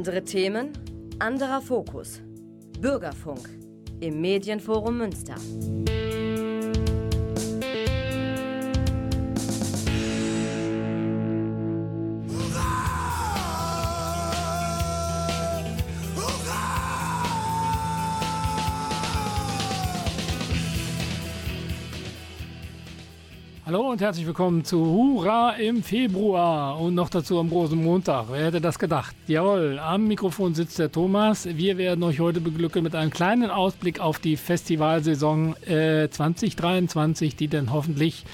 Andere Themen, anderer Fokus. Bürgerfunk im Medienforum Münster. Und herzlich willkommen zu Hurra im Februar und noch dazu am großen Montag. Wer hätte das gedacht? Jawohl, am Mikrofon sitzt der Thomas. Wir werden euch heute beglücken mit einem kleinen Ausblick auf die Festivalsaison äh, 2023, die dann hoffentlich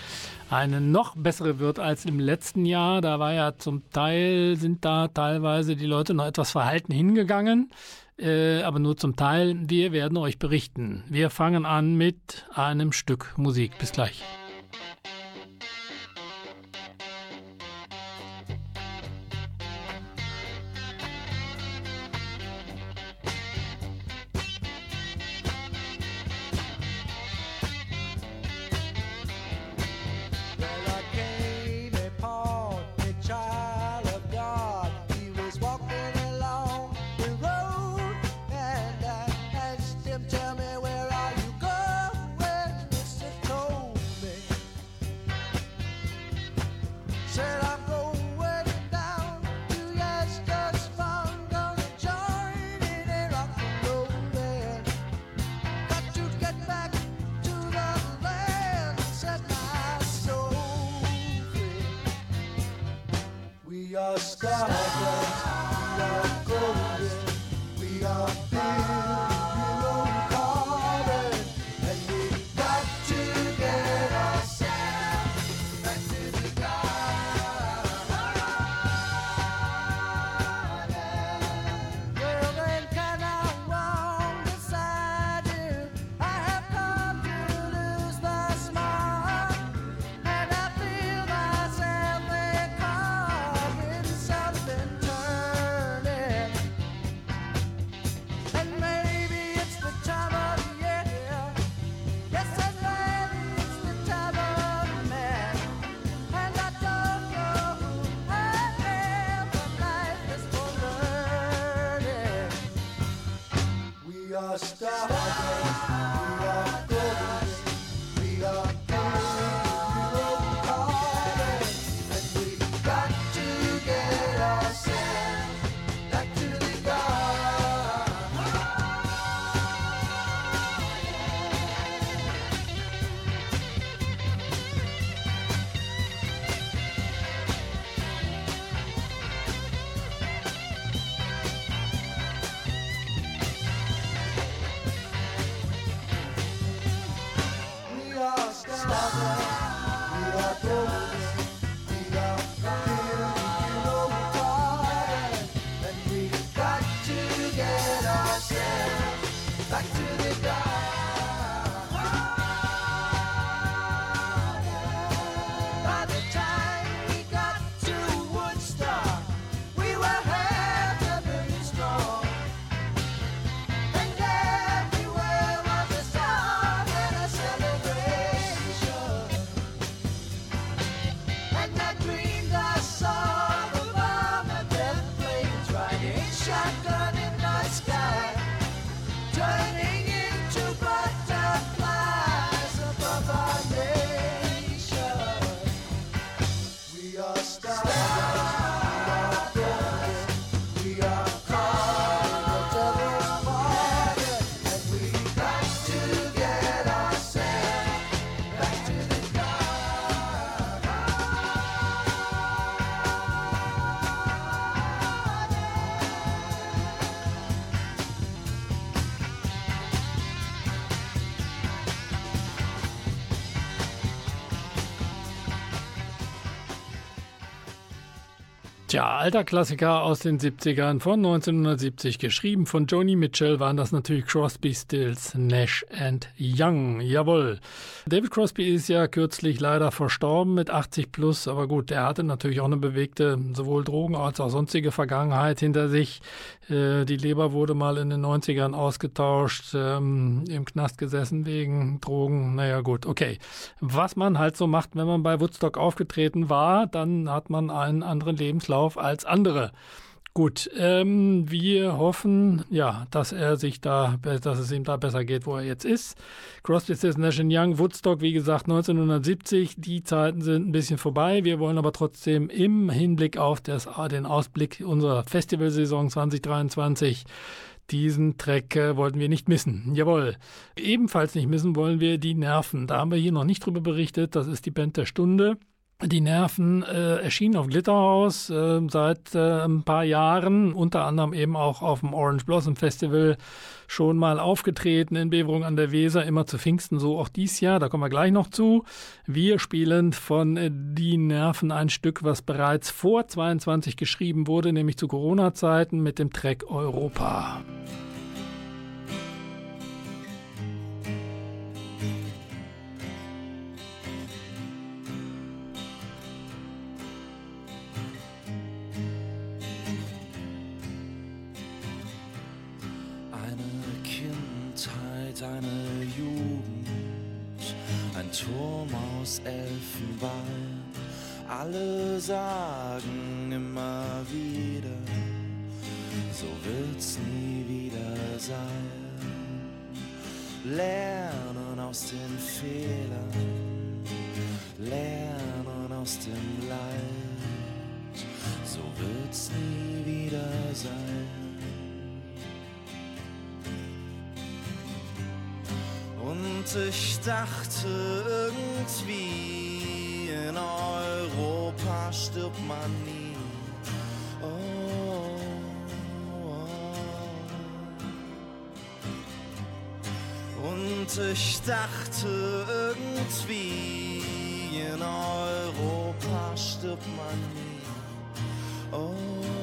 eine noch bessere wird als im letzten Jahr. Da war ja zum Teil, sind da teilweise die Leute noch etwas verhalten hingegangen. Äh, aber nur zum Teil. Wir werden euch berichten. Wir fangen an mit einem Stück Musik. Bis gleich. Tja, alter Klassiker aus den 70ern von 1970, geschrieben von Joni Mitchell, waren das natürlich Crosby, Stills, Nash and Young. Jawohl. David Crosby ist ja kürzlich leider verstorben mit 80 plus, aber gut, er hatte natürlich auch eine bewegte sowohl Drogen als auch sonstige Vergangenheit hinter sich. Äh, die Leber wurde mal in den 90ern ausgetauscht, ähm, im Knast gesessen wegen Drogen. Naja, gut, okay. Was man halt so macht, wenn man bei Woodstock aufgetreten war, dann hat man einen anderen Lebenslauf als andere. Gut, ähm, wir hoffen, ja, dass er sich da, dass es ihm da besser geht, wo er jetzt ist. Crosby, Stills Nash Young, Woodstock, wie gesagt, 1970. Die Zeiten sind ein bisschen vorbei. Wir wollen aber trotzdem im Hinblick auf das, den Ausblick unserer Festivalsaison 2023 diesen Track äh, wollten wir nicht missen. Jawohl. Ebenfalls nicht missen wollen wir die Nerven. Da haben wir hier noch nicht drüber berichtet. Das ist die Band der Stunde. Die Nerven äh, erschienen auf Glitterhaus äh, seit äh, ein paar Jahren, unter anderem eben auch auf dem Orange Blossom Festival schon mal aufgetreten in Beverung an der Weser, immer zu Pfingsten, so auch dies Jahr, da kommen wir gleich noch zu. Wir spielen von äh, Die Nerven ein Stück, was bereits vor 22 geschrieben wurde, nämlich zu Corona-Zeiten mit dem Track Europa. Turm aus Elfenbein. Alle sagen immer wieder, so wird's nie wieder sein. Lernen aus den Fehlern, lernen aus dem Leid, so wird's nie wieder sein. Und ich dachte irgendwie, in Europa stirbt man nie. Oh, oh. Und ich dachte irgendwie, in Europa stirbt man nie. Oh.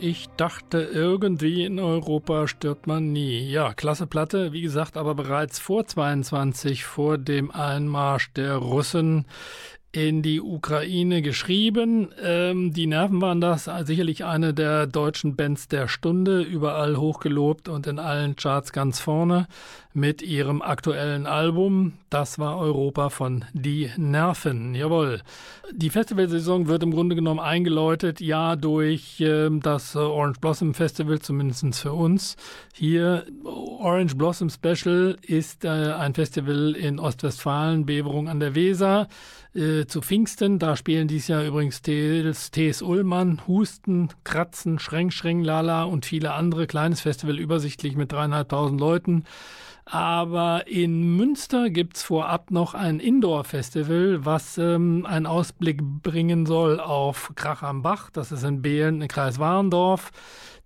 Ich dachte, irgendwie in Europa stirbt man nie. Ja, klasse Platte, wie gesagt, aber bereits vor 22, vor dem Einmarsch der Russen in die Ukraine geschrieben. Ähm, die Nerven waren das sicherlich eine der deutschen Bands der Stunde, überall hochgelobt und in allen Charts ganz vorne mit ihrem aktuellen Album. Das war Europa von Die Nerven. Jawohl. Die Festivalsaison wird im Grunde genommen eingeläutet, ja, durch äh, das Orange Blossom Festival, zumindest für uns. Hier Orange Blossom Special ist äh, ein Festival in Ostwestfalen, Beverung an der Weser. Äh, zu Pfingsten, da spielen dies Jahr übrigens T.S. Ullmann, Husten, Kratzen, Schreng, Schreng, Lala und viele andere. Kleines Festival, übersichtlich mit dreieinhalbtausend Leuten. Aber in Münster gibt's vorab noch ein Indoor-Festival, was ähm, einen Ausblick bringen soll auf Krach am Bach. Das ist in Behlen, im Kreis Warendorf.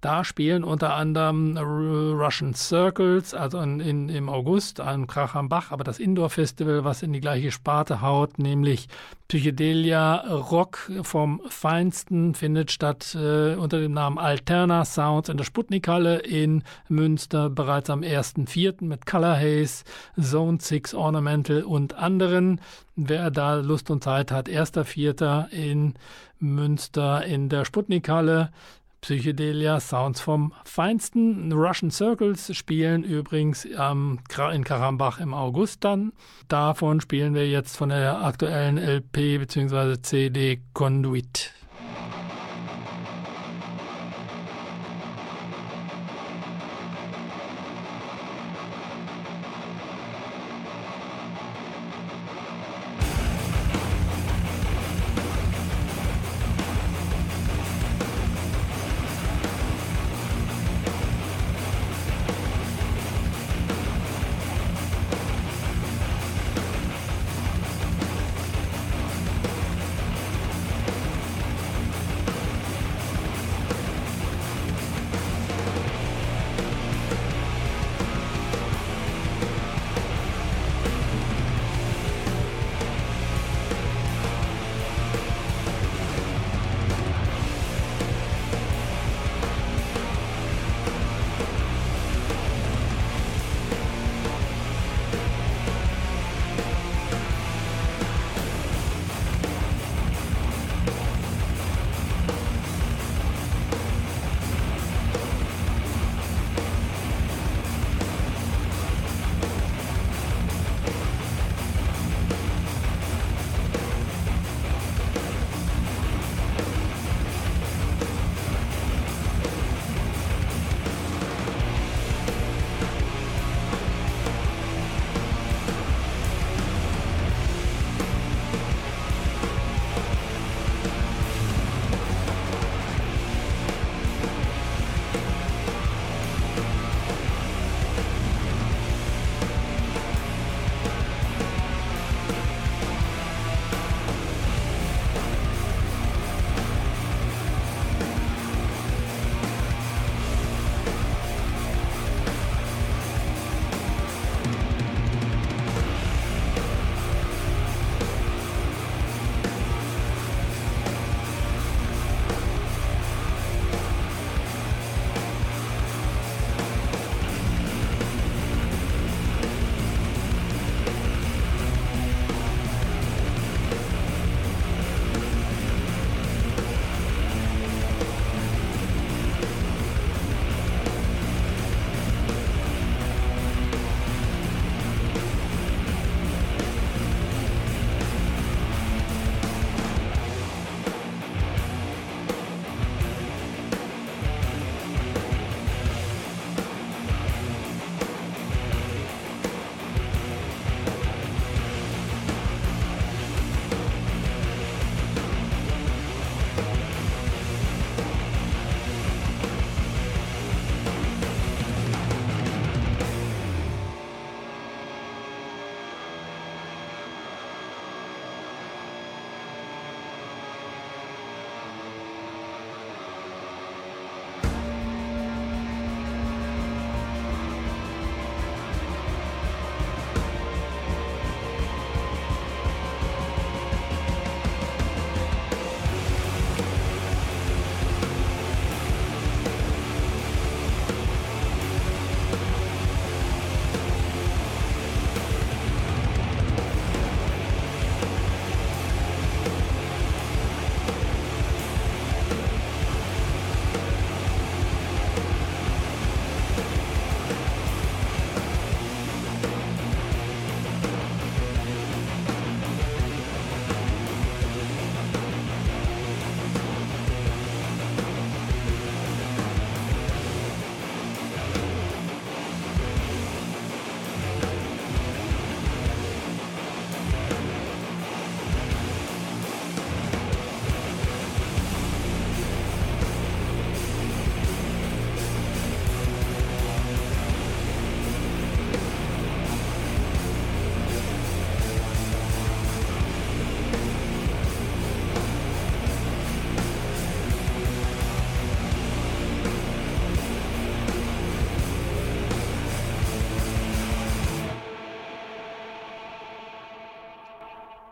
Da spielen unter anderem Russian Circles, also in, in, im August an Krach am Bach, aber das Indoor-Festival, was in die gleiche Sparte haut, nämlich Psychedelia Rock vom Feinsten, findet statt äh, unter dem Namen Alterna Sounds in der Sputnikhalle in Münster bereits am 1.4. mit Color Haze, Zone 6 Ornamental und anderen. Wer da Lust und Zeit hat, 1.4. in Münster in der Sputnikhalle. Psychedelia, Sounds vom Feinsten. Russian Circles spielen übrigens ähm, in Karambach im August dann. Davon spielen wir jetzt von der aktuellen LP bzw. CD Conduit.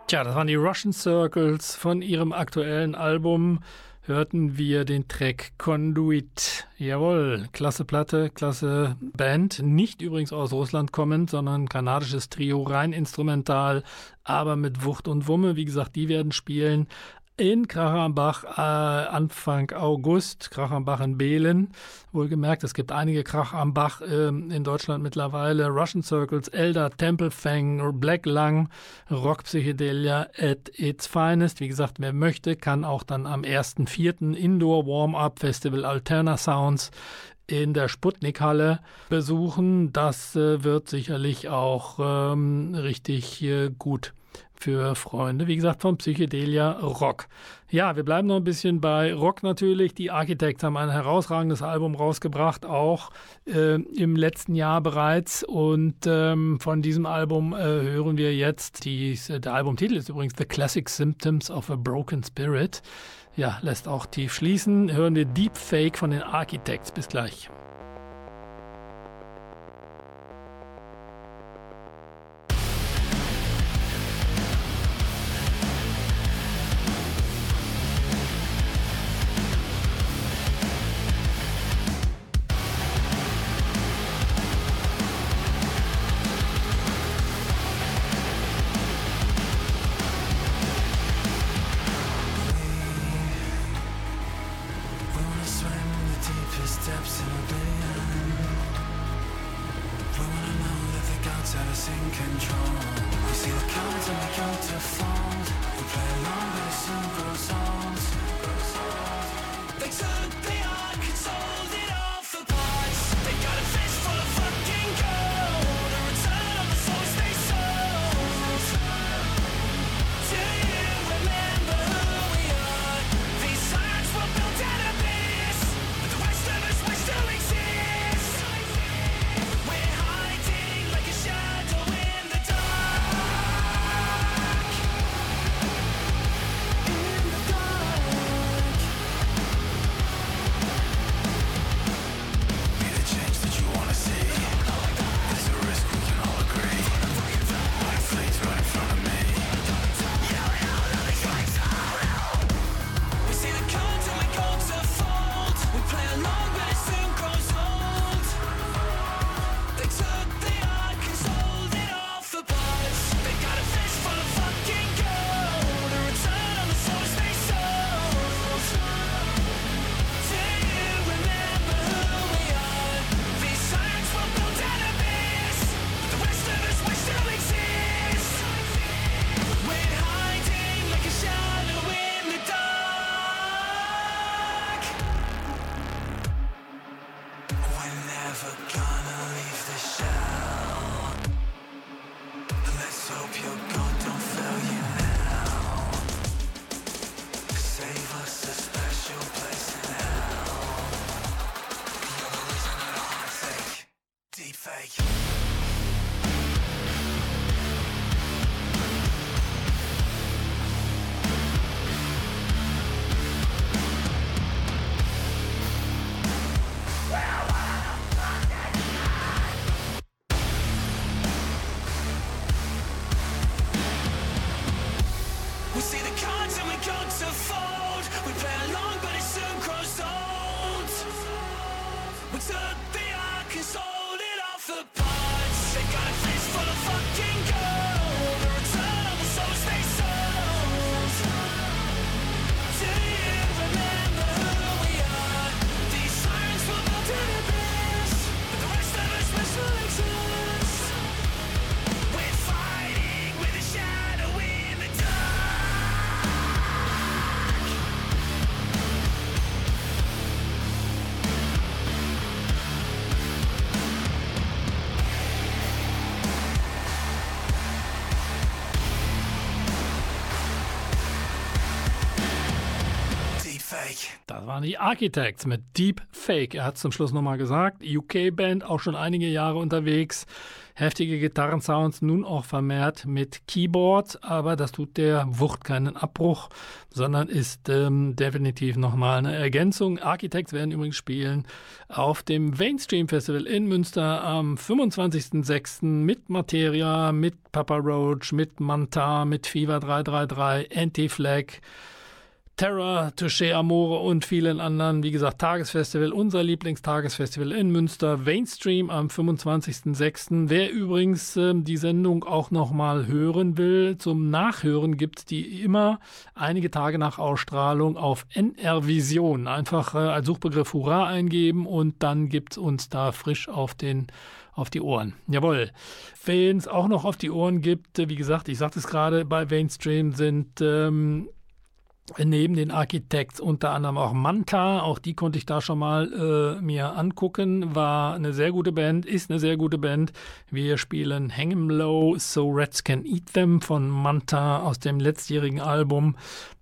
Tja, das waren die Russian Circles von ihrem aktuellen Album. Hörten wir den Track Conduit. Jawohl, klasse Platte, klasse Band. Nicht übrigens aus Russland kommend, sondern kanadisches Trio, rein instrumental, aber mit Wucht und Wumme. Wie gesagt, die werden spielen in Krachambach äh, Anfang August, Krachambach in Behlen. Wohlgemerkt, es gibt einige Krach am Bach äh, in Deutschland mittlerweile. Russian Circles, Elder, Temple Fang, Black Lung, Rock Psychedelia at its finest. Wie gesagt, wer möchte, kann auch dann am 1.4. Indoor Warm-Up Festival Alterna Sounds in der Sputnik-Halle besuchen. Das äh, wird sicherlich auch ähm, richtig äh, gut für Freunde, wie gesagt, von Psychedelia Rock. Ja, wir bleiben noch ein bisschen bei Rock natürlich. Die Architects haben ein herausragendes Album rausgebracht, auch äh, im letzten Jahr bereits. Und ähm, von diesem Album äh, hören wir jetzt, die, der Albumtitel ist übrigens The Classic Symptoms of a Broken Spirit. Ja, lässt auch tief schließen. Hören wir Deep Fake von den Architects. Bis gleich. Die Architects mit Deep Fake. Er hat zum Schluss nochmal gesagt, UK-Band, auch schon einige Jahre unterwegs. heftige Gitarrensounds, nun auch vermehrt mit Keyboard, aber das tut der Wucht keinen Abbruch, sondern ist ähm, definitiv nochmal eine Ergänzung. Architects werden übrigens spielen auf dem Mainstream Festival in Münster am 25.06. mit Materia, mit Papa Roach, mit Manta, mit Fever 333, Anti-Flag, Terra, Touché Amore und vielen anderen. Wie gesagt, Tagesfestival, unser Lieblingstagesfestival in Münster, Mainstream am 25.06. Wer übrigens äh, die Sendung auch nochmal hören will, zum Nachhören gibt es die immer einige Tage nach Ausstrahlung auf NR Vision. Einfach äh, als Suchbegriff Hurra eingeben und dann gibt es uns da frisch auf den auf die Ohren. Jawohl. Wen es auch noch auf die Ohren gibt, wie gesagt, ich sagte es gerade, bei Mainstream sind ähm, neben den Architects unter anderem auch Manta, auch die konnte ich da schon mal äh, mir angucken, war eine sehr gute Band, ist eine sehr gute Band. Wir spielen Hang 'em Low, So Rats Can Eat Them von Manta aus dem letztjährigen Album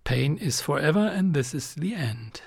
Pain is Forever and This is the End.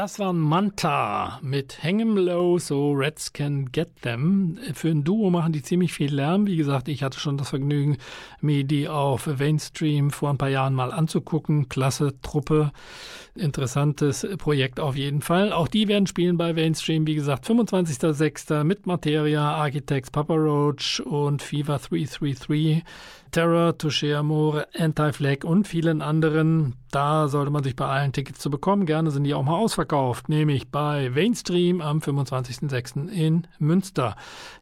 Das war Manta mit Hang 'em Low, so Reds can get them. Für ein Duo machen die ziemlich viel Lärm. Wie gesagt, ich hatte schon das Vergnügen, mir die auf Mainstream vor ein paar Jahren mal anzugucken. Klasse Truppe. Interessantes Projekt auf jeden Fall. Auch die werden spielen bei Mainstream, wie gesagt, 25.06. mit Materia, Architects, Papa Roach und Fever 333. Terror, Touché Amore, Anti-Flag und vielen anderen. Da sollte man sich bei allen Tickets zu bekommen. Gerne sind die auch mal ausverkauft, nämlich bei Mainstream am 25.06. in Münster.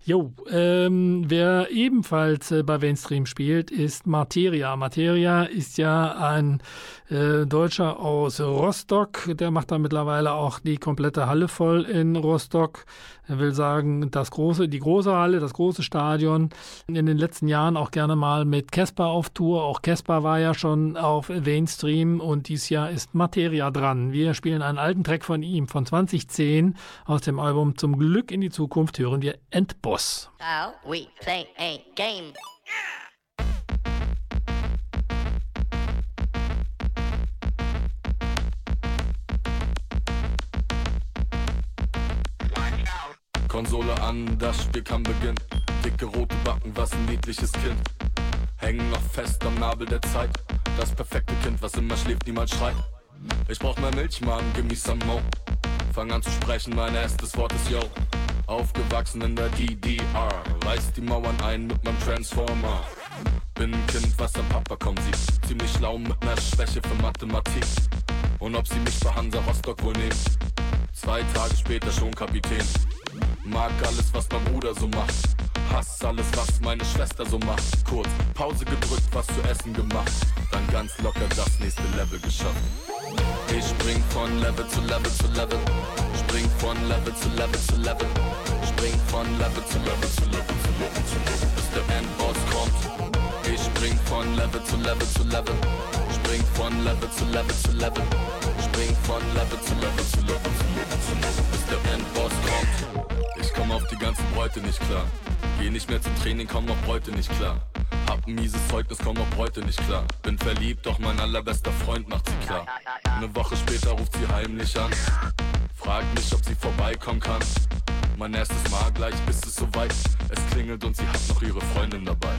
Jo, ähm, wer ebenfalls äh, bei Mainstream spielt, ist Materia. Materia ist ja ein äh, Deutscher aus Rostock. Der macht da mittlerweile auch die komplette Halle voll in Rostock. Er will sagen, das große, die große Halle, das große Stadion. In den letzten Jahren auch gerne mal mit Casper auf Tour. Auch Casper war ja schon auf Mainstream und dieses Jahr ist Materia dran. Wir spielen einen alten Track von ihm von 2010 aus dem Album Zum Glück in die Zukunft hören wir Endboss. How we play a game. Konsole an, das Spiel kann beginnen. Dicke rote Backen, was ein niedliches Kind. Hängen noch fest am Nabel der Zeit. Das perfekte Kind, was immer schläft, niemals schreit. Ich brauch mehr Milch, Mann, gimme some more. Fang an zu sprechen, mein erstes Wort ist Yo. Aufgewachsen in der DDR, reiß die Mauern ein mit meinem Transformer. Bin ein Kind, was am Papa kommt sieht. Ziemlich schlau mit ner Schwäche für Mathematik. Und ob sie mich bei Hansa Rostock wohl nehmen. Zwei Tage später schon Kapitän. Mag alles, was mein Bruder so macht. Hass alles, was meine Schwester so macht. Kurz Pause gedrückt, was zu essen gemacht. Dann ganz locker das nächste Level geschafft. Ich spring von Level zu Level zu Level. Spring von Level zu Level zu Level. Spring von Level zu Level zu Level zu Level zu Level, bis der Endboss kommt. Ich spring von Level zu Level zu Level. Spring von Level zu Level zu Level. Spring von Level zu Level zu Level zu Level zu Level, komm auf die ganzen Bräute nicht klar. Geh nicht mehr zum Training, komm auf Bräute nicht klar. Hab ein mieses Zeugnis, komm auf Bräute nicht klar. Bin verliebt, doch mein allerbester Freund macht sie klar. Eine Woche später ruft sie heimlich an. Fragt mich, ob sie vorbeikommen kann. Mein erstes Mal gleich, bis es soweit. Es klingelt und sie hat noch ihre Freundin dabei.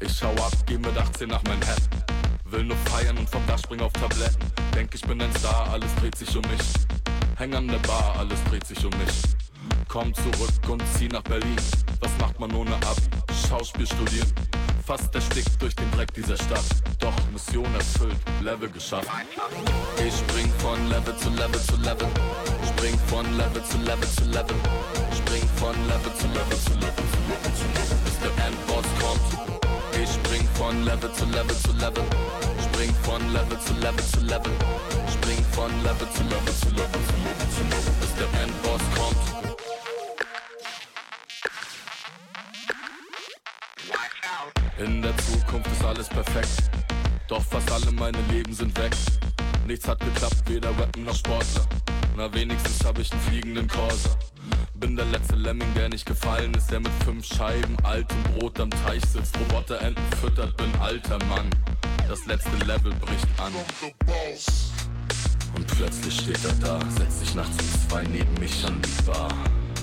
Ich schau ab, geh mit 18 nach Manhattan. Will nur feiern und vom Dach spring auf Tabletten. Denk, ich bin ein Star, alles dreht sich um mich. Häng an der Bar, alles dreht sich um mich. Komm zurück und zieh nach Berlin. Was macht man ohne Abi? Schauspiel studieren. Fast erstickt durch den Dreck dieser Stadt. Doch Mission erfüllt, Level geschafft. Ich spring von Level zu Level zu Level. Spring von Level zu Level zu Level. Spring von Level zu Level zu Level zu Level zu Level, bis der Endboss kommt. Ich spring von Level zu Level zu Level. Spring von Level zu Level zu Level. Spring von Level zu Level zu Level zu Level zu Level, bis der Endboss kommt. In der Zukunft ist alles perfekt. Doch fast alle meine Leben sind weg. Nichts hat geklappt, weder Rappen noch Sportler. Na, wenigstens hab ich einen fliegenden Corsa. Bin der letzte Lemming, der nicht gefallen ist, der mit fünf Scheiben altem Brot am Teich sitzt, Roboterenten füttert, bin alter Mann. Das letzte Level bricht an. Und plötzlich steht er da, setzt sich nachts um zwei neben mich an die Bar.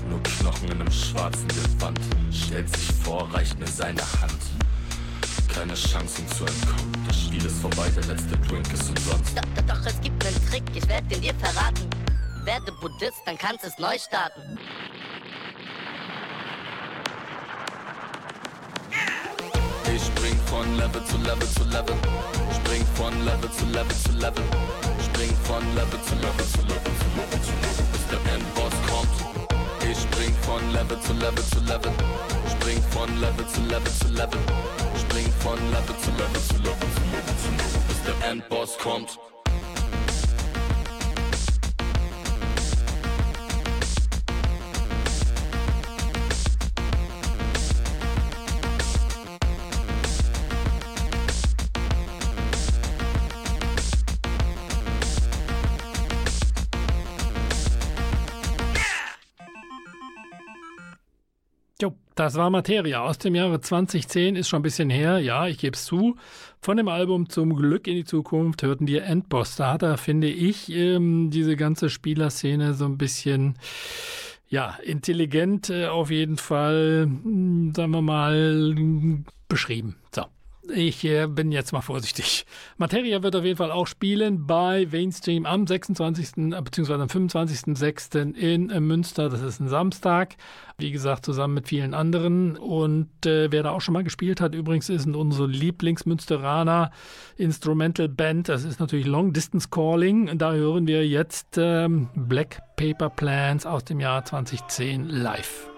Nur Knochen in einem schwarzen Gewand. Stellt sich vor, reicht mir seine Hand. Keine Chance, um zu entkommen. Das Spiel ist vorbei, der letzte Drink ist umsonst. Doch, doch, doch, es gibt einen Trick, ich werd den dir verraten. Werde Buddhist, dann kannst es neu starten. Ich spring von Level zu Level zu Level. Spring von Level zu Level zu Level. Spring von Level zu Level zu Level zu Level zu Level, bis der Endboss kommt. Ich spring von Level zu Level zu Level. Spring von Level zu Level zu Level. Spring von Level zu Level zu Level zu Level zu Level, bis der Endboss kommt. Das war Materia aus dem Jahre 2010, ist schon ein bisschen her, ja, ich gebe es zu. Von dem Album Zum Glück in die Zukunft hörten wir Endboss. Da hat er, finde ich, ähm, diese ganze Spielerszene so ein bisschen ja, intelligent äh, auf jeden Fall, hm, sagen wir mal, beschrieben. So. Ich äh, bin jetzt mal vorsichtig. Materia wird auf jeden Fall auch spielen bei Mainstream am 26. bzw. am 25.06. in äh, Münster. Das ist ein Samstag. Wie gesagt, zusammen mit vielen anderen. Und äh, wer da auch schon mal gespielt hat, übrigens ist unsere Lieblingsmünsteraner Instrumental Band. Das ist natürlich Long Distance Calling. Da hören wir jetzt ähm, Black Paper Plans aus dem Jahr 2010 live.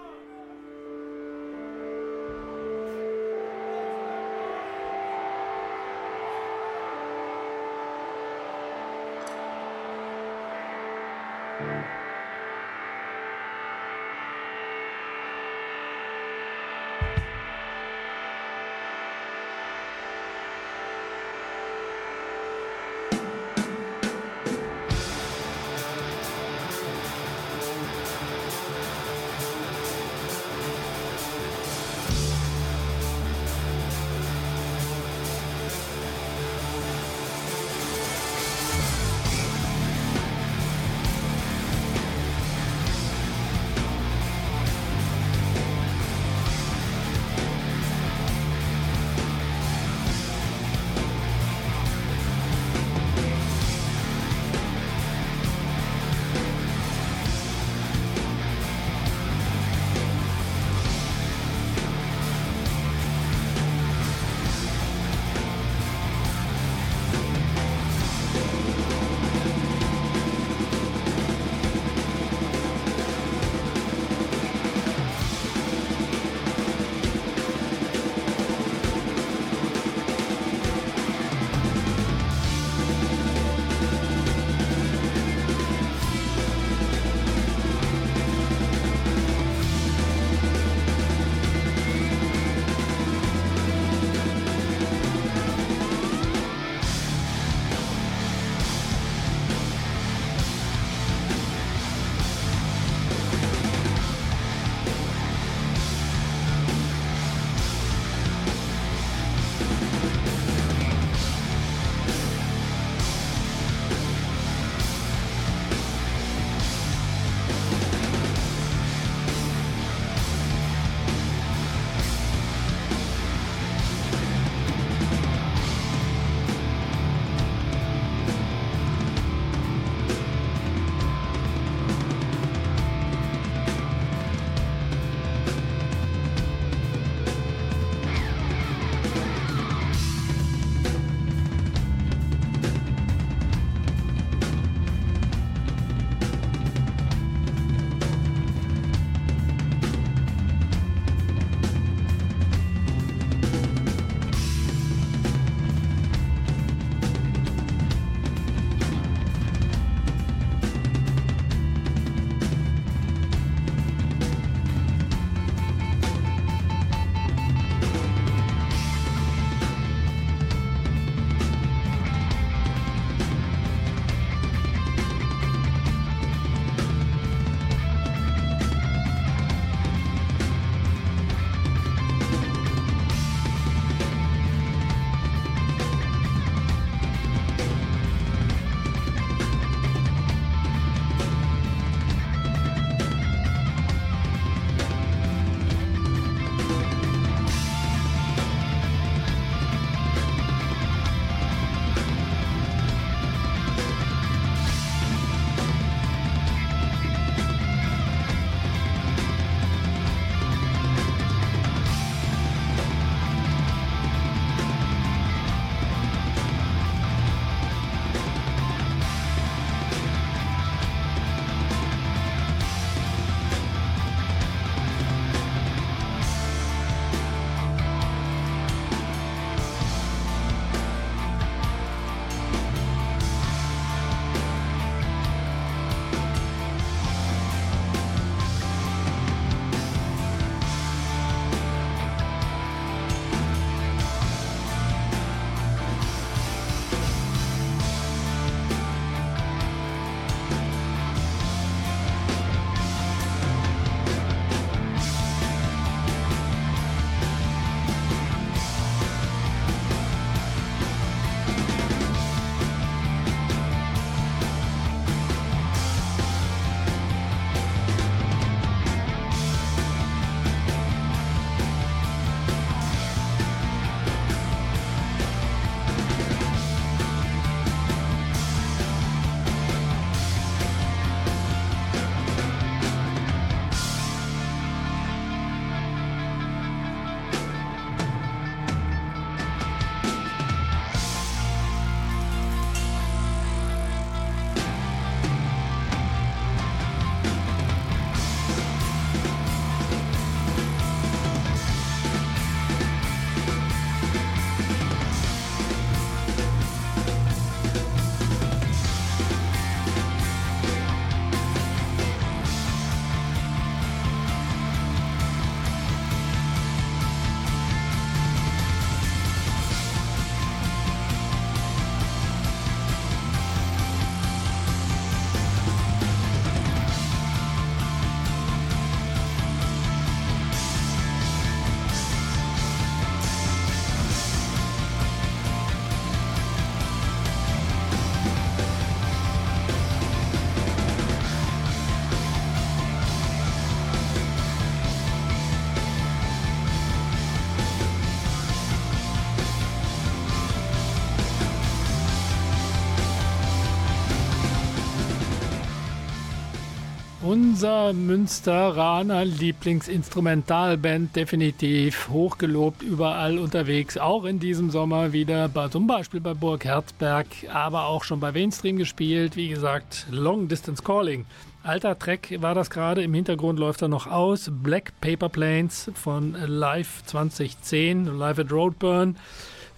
Unser Münsteraner Lieblingsinstrumentalband, definitiv hochgelobt, überall unterwegs, auch in diesem Sommer wieder, bei, zum Beispiel bei Burg Herzberg, aber auch schon bei Mainstream gespielt, wie gesagt, Long Distance Calling. Alter Track war das gerade, im Hintergrund läuft er noch aus, Black Paper Planes von Live 2010, Live at Roadburn.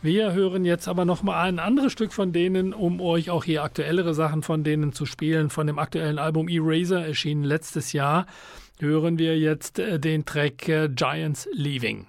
Wir hören jetzt aber noch mal ein anderes Stück von denen, um euch auch hier aktuellere Sachen von denen zu spielen. Von dem aktuellen Album Eraser, erschienen letztes Jahr, hören wir jetzt äh, den Track äh, Giants Leaving.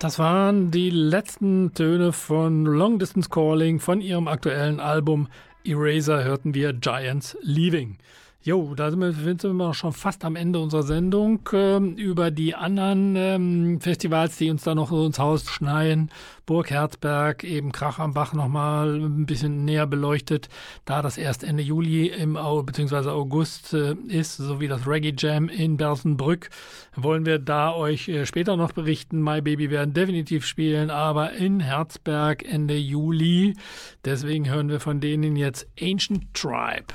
Das waren die letzten Töne von Long Distance Calling von ihrem aktuellen Album Eraser hörten wir Giants Leaving. Jo, da sind wir, sind wir schon fast am Ende unserer Sendung. Ähm, über die anderen ähm, Festivals, die uns da noch ins Haus schneien. Burg Herzberg, eben Krach am Bach nochmal ein bisschen näher beleuchtet. Da das erst Ende Juli im bzw. August äh, ist, sowie das Reggae Jam in Bersenbrück, wollen wir da euch äh, später noch berichten. My Baby werden definitiv spielen, aber in Herzberg Ende Juli. Deswegen hören wir von denen jetzt Ancient Tribe.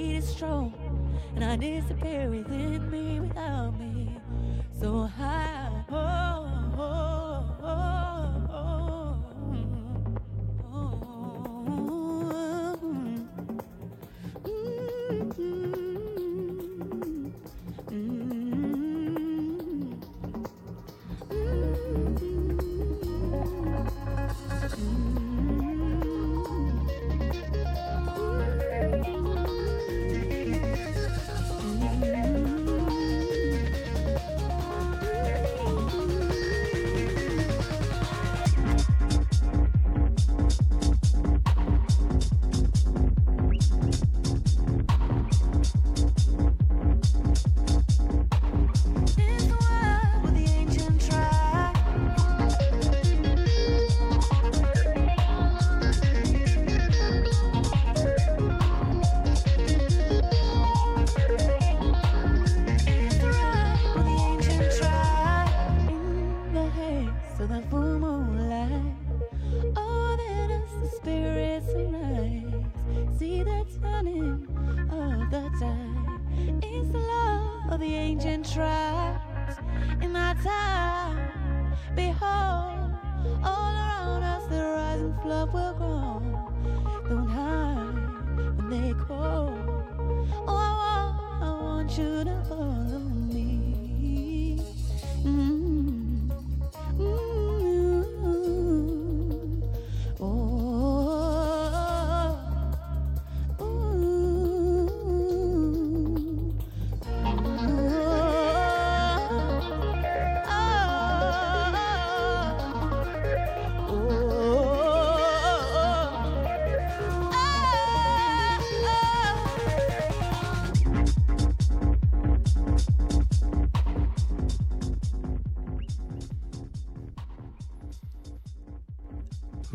Beat is strong, and I disappear within me without me. So high. Oh,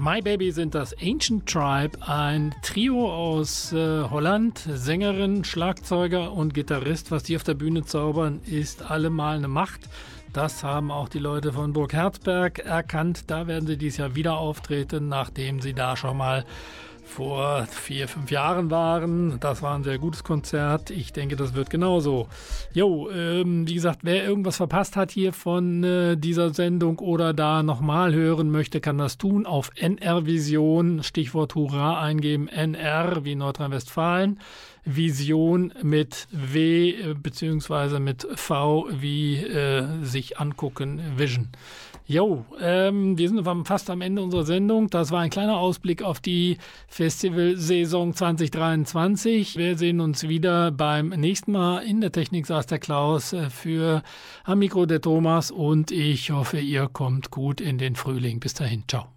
My Baby sind das Ancient Tribe, ein Trio aus äh, Holland. Sängerin, Schlagzeuger und Gitarrist. Was die auf der Bühne zaubern, ist allemal eine Macht. Das haben auch die Leute von Burg Herzberg erkannt. Da werden sie dieses Jahr wieder auftreten, nachdem sie da schon mal vor vier, fünf Jahren waren. Das war ein sehr gutes Konzert. Ich denke, das wird genauso. Jo, ähm, wie gesagt, wer irgendwas verpasst hat hier von äh, dieser Sendung oder da nochmal hören möchte, kann das tun auf NR Vision, Stichwort Hurra eingeben, NR wie Nordrhein-Westfalen. Vision mit W äh, beziehungsweise mit V wie äh, sich angucken, Vision. Jo, ähm, wir sind fast am Ende unserer Sendung. Das war ein kleiner Ausblick auf die Festivalsaison 2023. Wir sehen uns wieder beim nächsten Mal. In der Technik saß der Klaus äh, für am Mikro der Thomas und ich hoffe, ihr kommt gut in den Frühling. Bis dahin, ciao.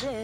roses.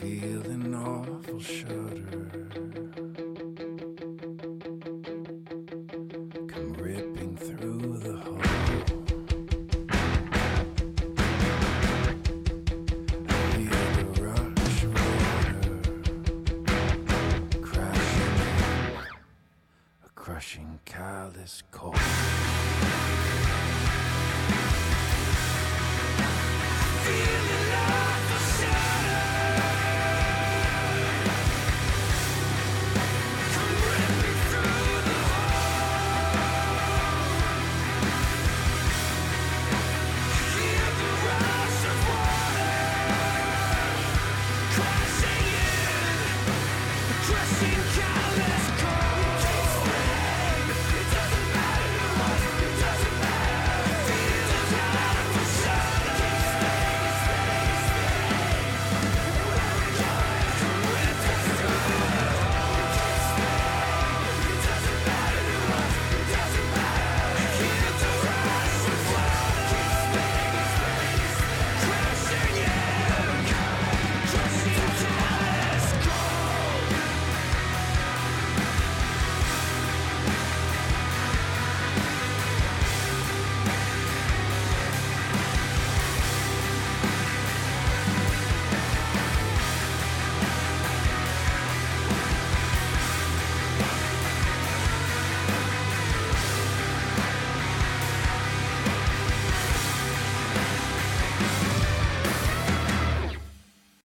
feel